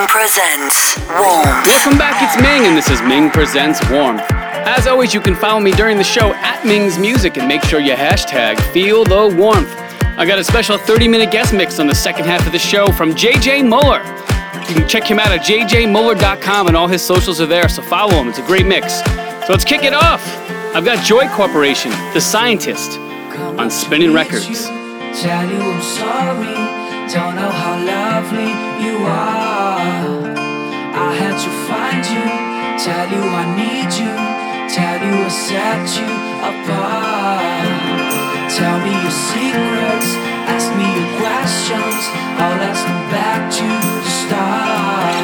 Ming presents Warmth. Welcome back, it's Ming, and this is Ming Presents Warmth. As always, you can follow me during the show at Ming's Music and make sure you hashtag Feel the Warmth. I got a special 30 minute guest mix on the second half of the show from JJ Muller. You can check him out at jjmuller.com and all his socials are there, so follow him. It's a great mix. So let's kick it off. I've got Joy Corporation, The Scientist, on Spinning Records. Tell you I'm sorry. Don't know how lovely you are. I had to find you. Tell you I need you. Tell you I set you apart. Tell me your secrets. Ask me your questions. Oh, let's go back to the start.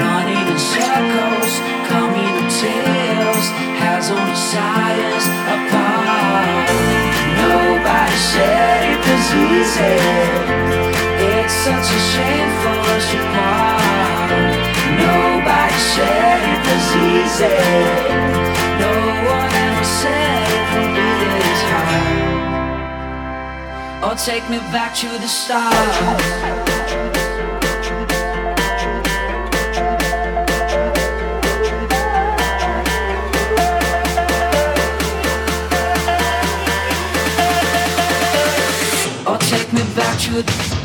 Running in circles, coming in tails. Has only science apart. Nobody said it was easy. Such a shame for us to part. Nobody said it was easy. No one ever said it would be this hard. Oh, take me back to the start. Oh, take me back to the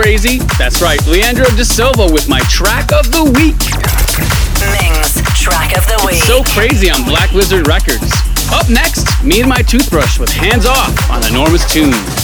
crazy. That's right, Leandro Da Silva with my track of the week. Ming's track of the week. So crazy on Black Lizard Records. Up next, me and my toothbrush with Hands Off on Enormous Tunes.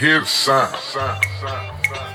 his sign.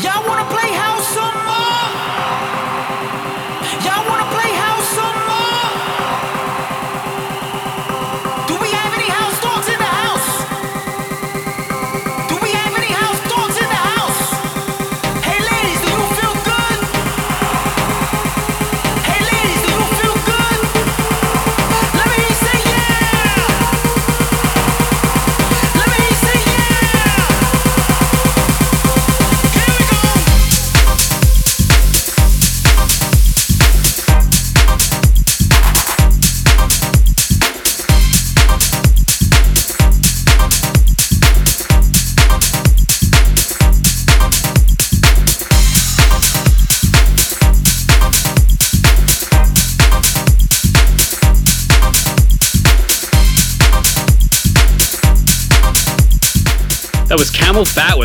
Hear house some That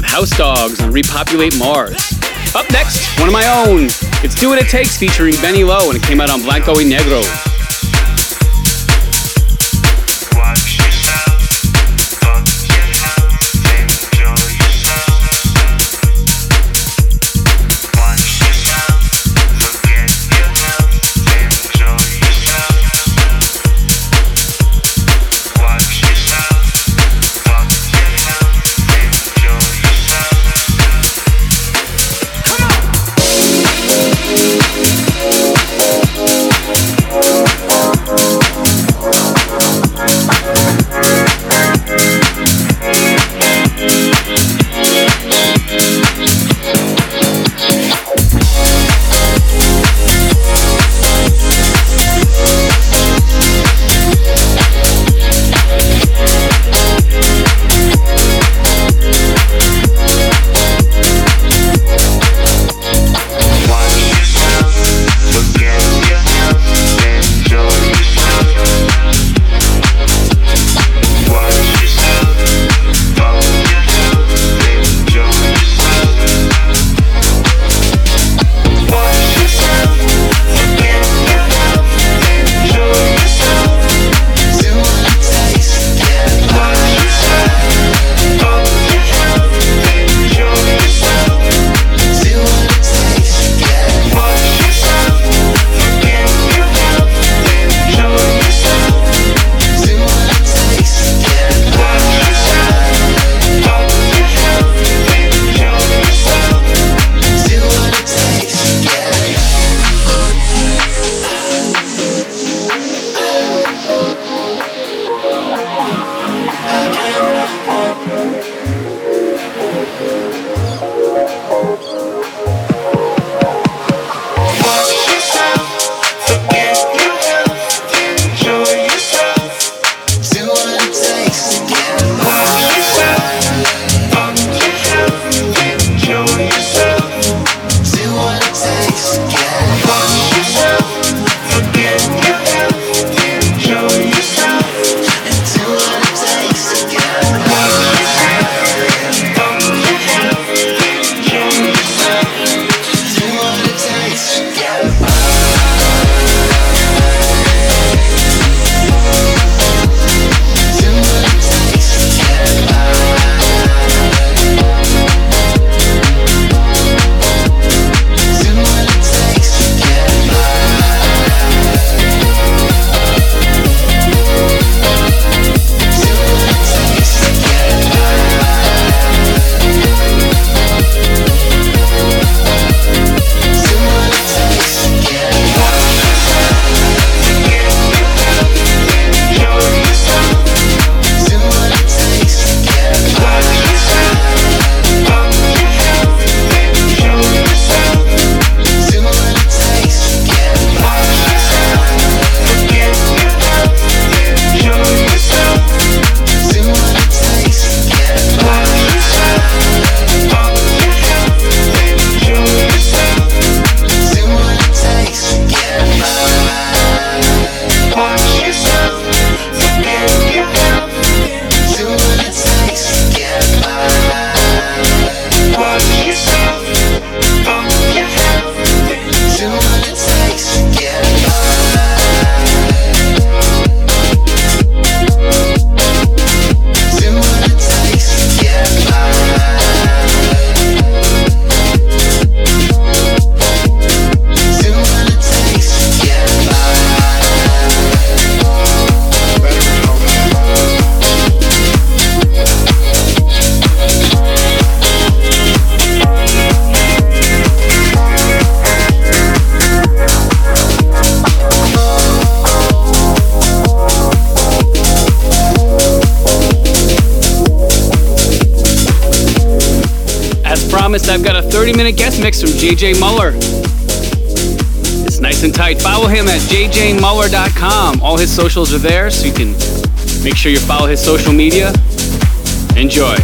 House Dogs on Repopulate Mars. Up next, one of my own. It's Do What It Takes featuring Benny Lowe, and it came out on Blanco y Negro. JJ Muller. It's nice and tight. Follow him at jjmuller.com. All his socials are there, so you can make sure you follow his social media. Enjoy.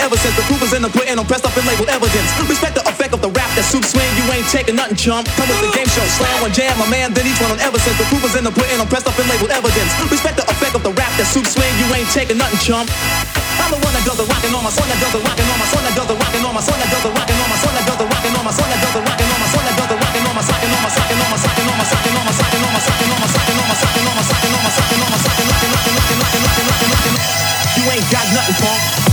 Ever since the proof is in the pudding, I'm pressed up and labeled evidence. Respect the effect of the rap that soup swing, you ain't taking nothing, chump. Come with the game show, slam one jam, a man, then each one on ever since the proof is in the pudding, I'm pressed up and labeled evidence. Respect the effect of the rap that soup swing, you ain't taking nothing, chump. I'm the one that does the rockin' on my son that does the rockin' on my son that does the rockin' on my son that does the rockin' on my son that does the rockin' on my son that does the rockin' on my son that does the rockin' on my sockin' on my sockin' on my sockin' on my sockin' on my sockin' on my sockin' on my sockin' on my sockin' on my sockin' on my sockin' on my sockin' knockin' knockin' knockin' knockin' knockin' knockin' knockin' You ain't got nothing, punk. You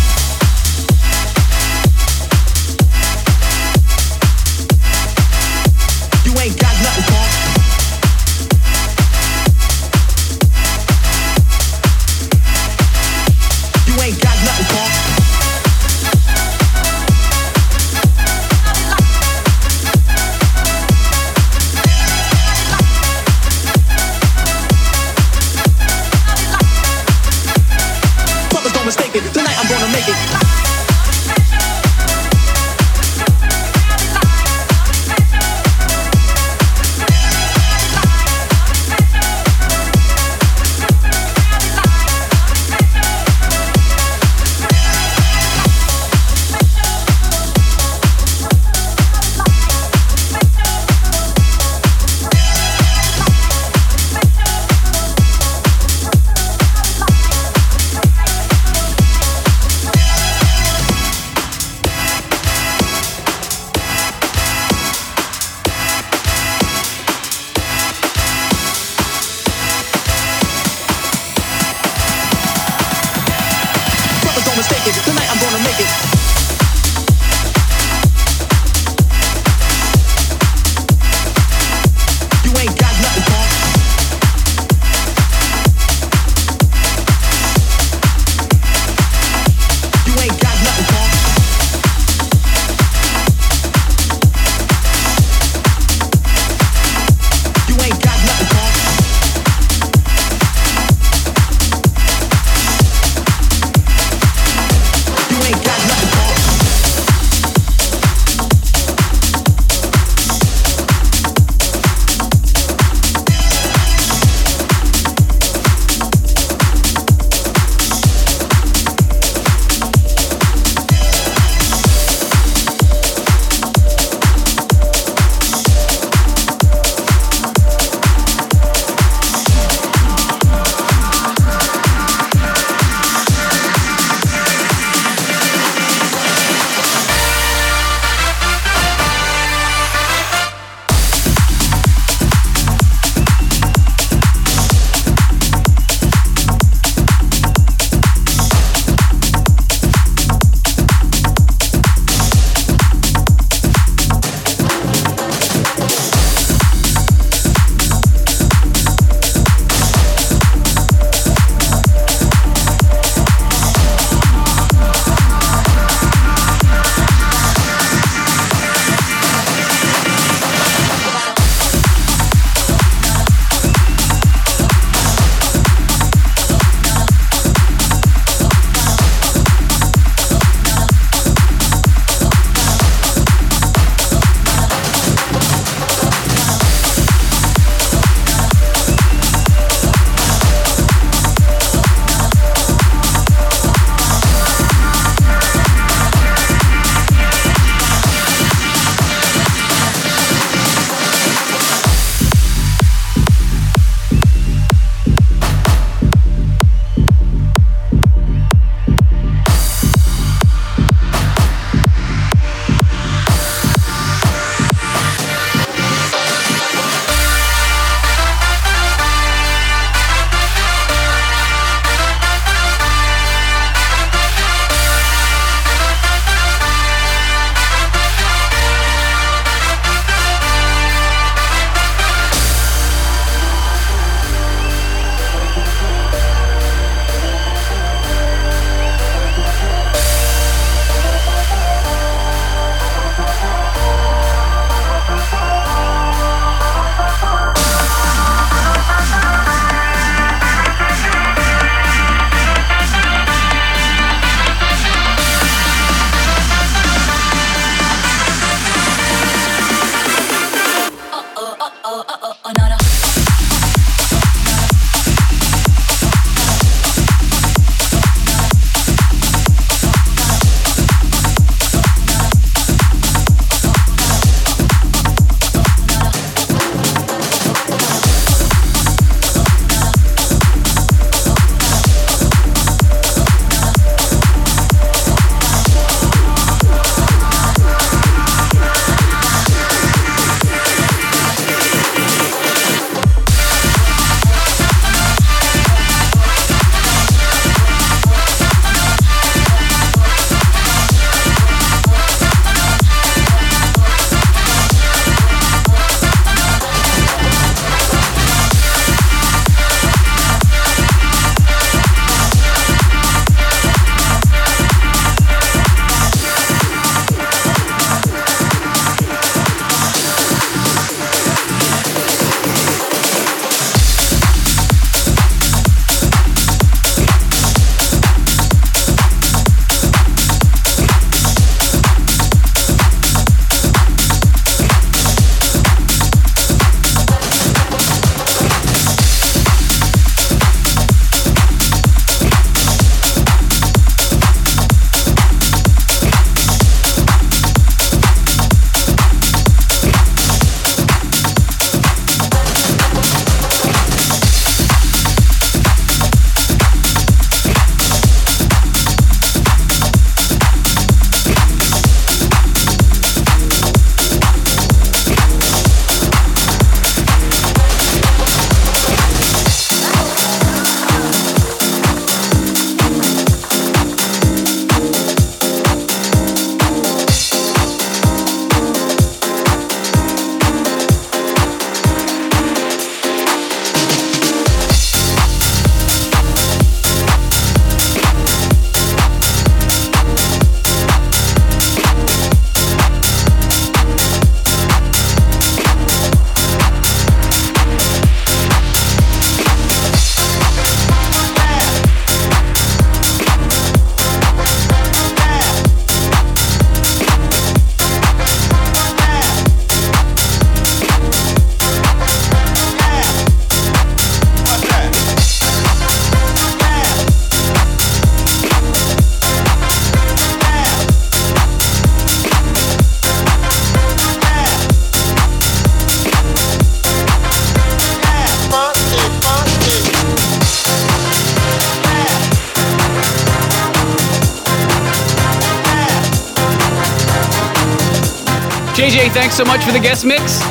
so much for the guest mix.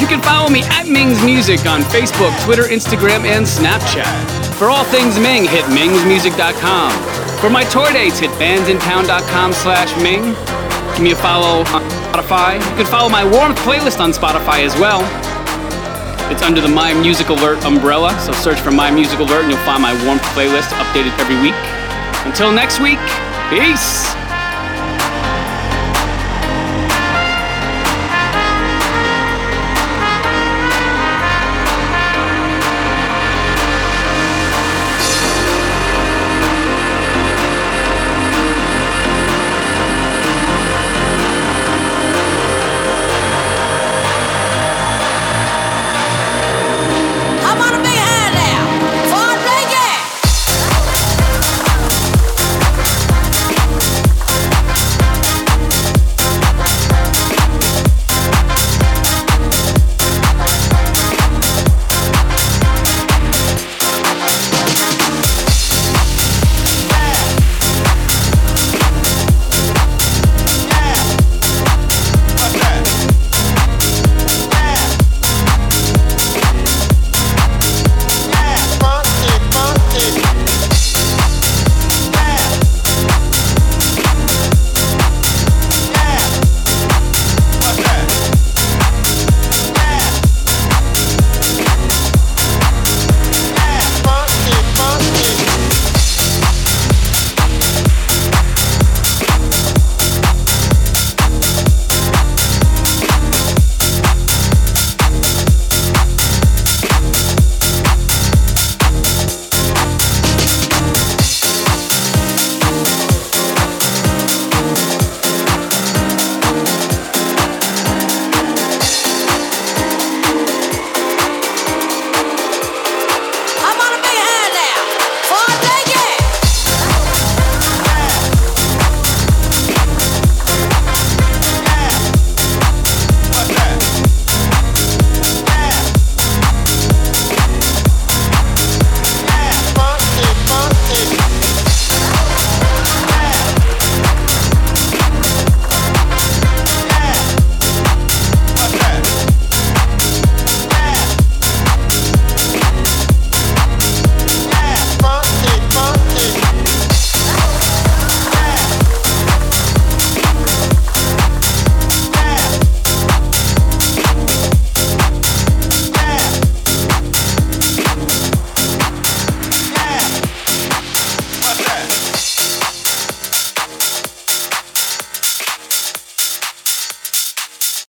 You can follow me at Ming's Music on Facebook, Twitter, Instagram, and Snapchat. For all things Ming, hit mingsmusic.com. For my tour dates, hit bandsintown.com slash Ming. Give me a follow on Spotify. You can follow my Warmth playlist on Spotify as well. It's under the My Music Alert umbrella, so search for My Music Alert and you'll find my Warmth playlist updated every week. Until next week, peace!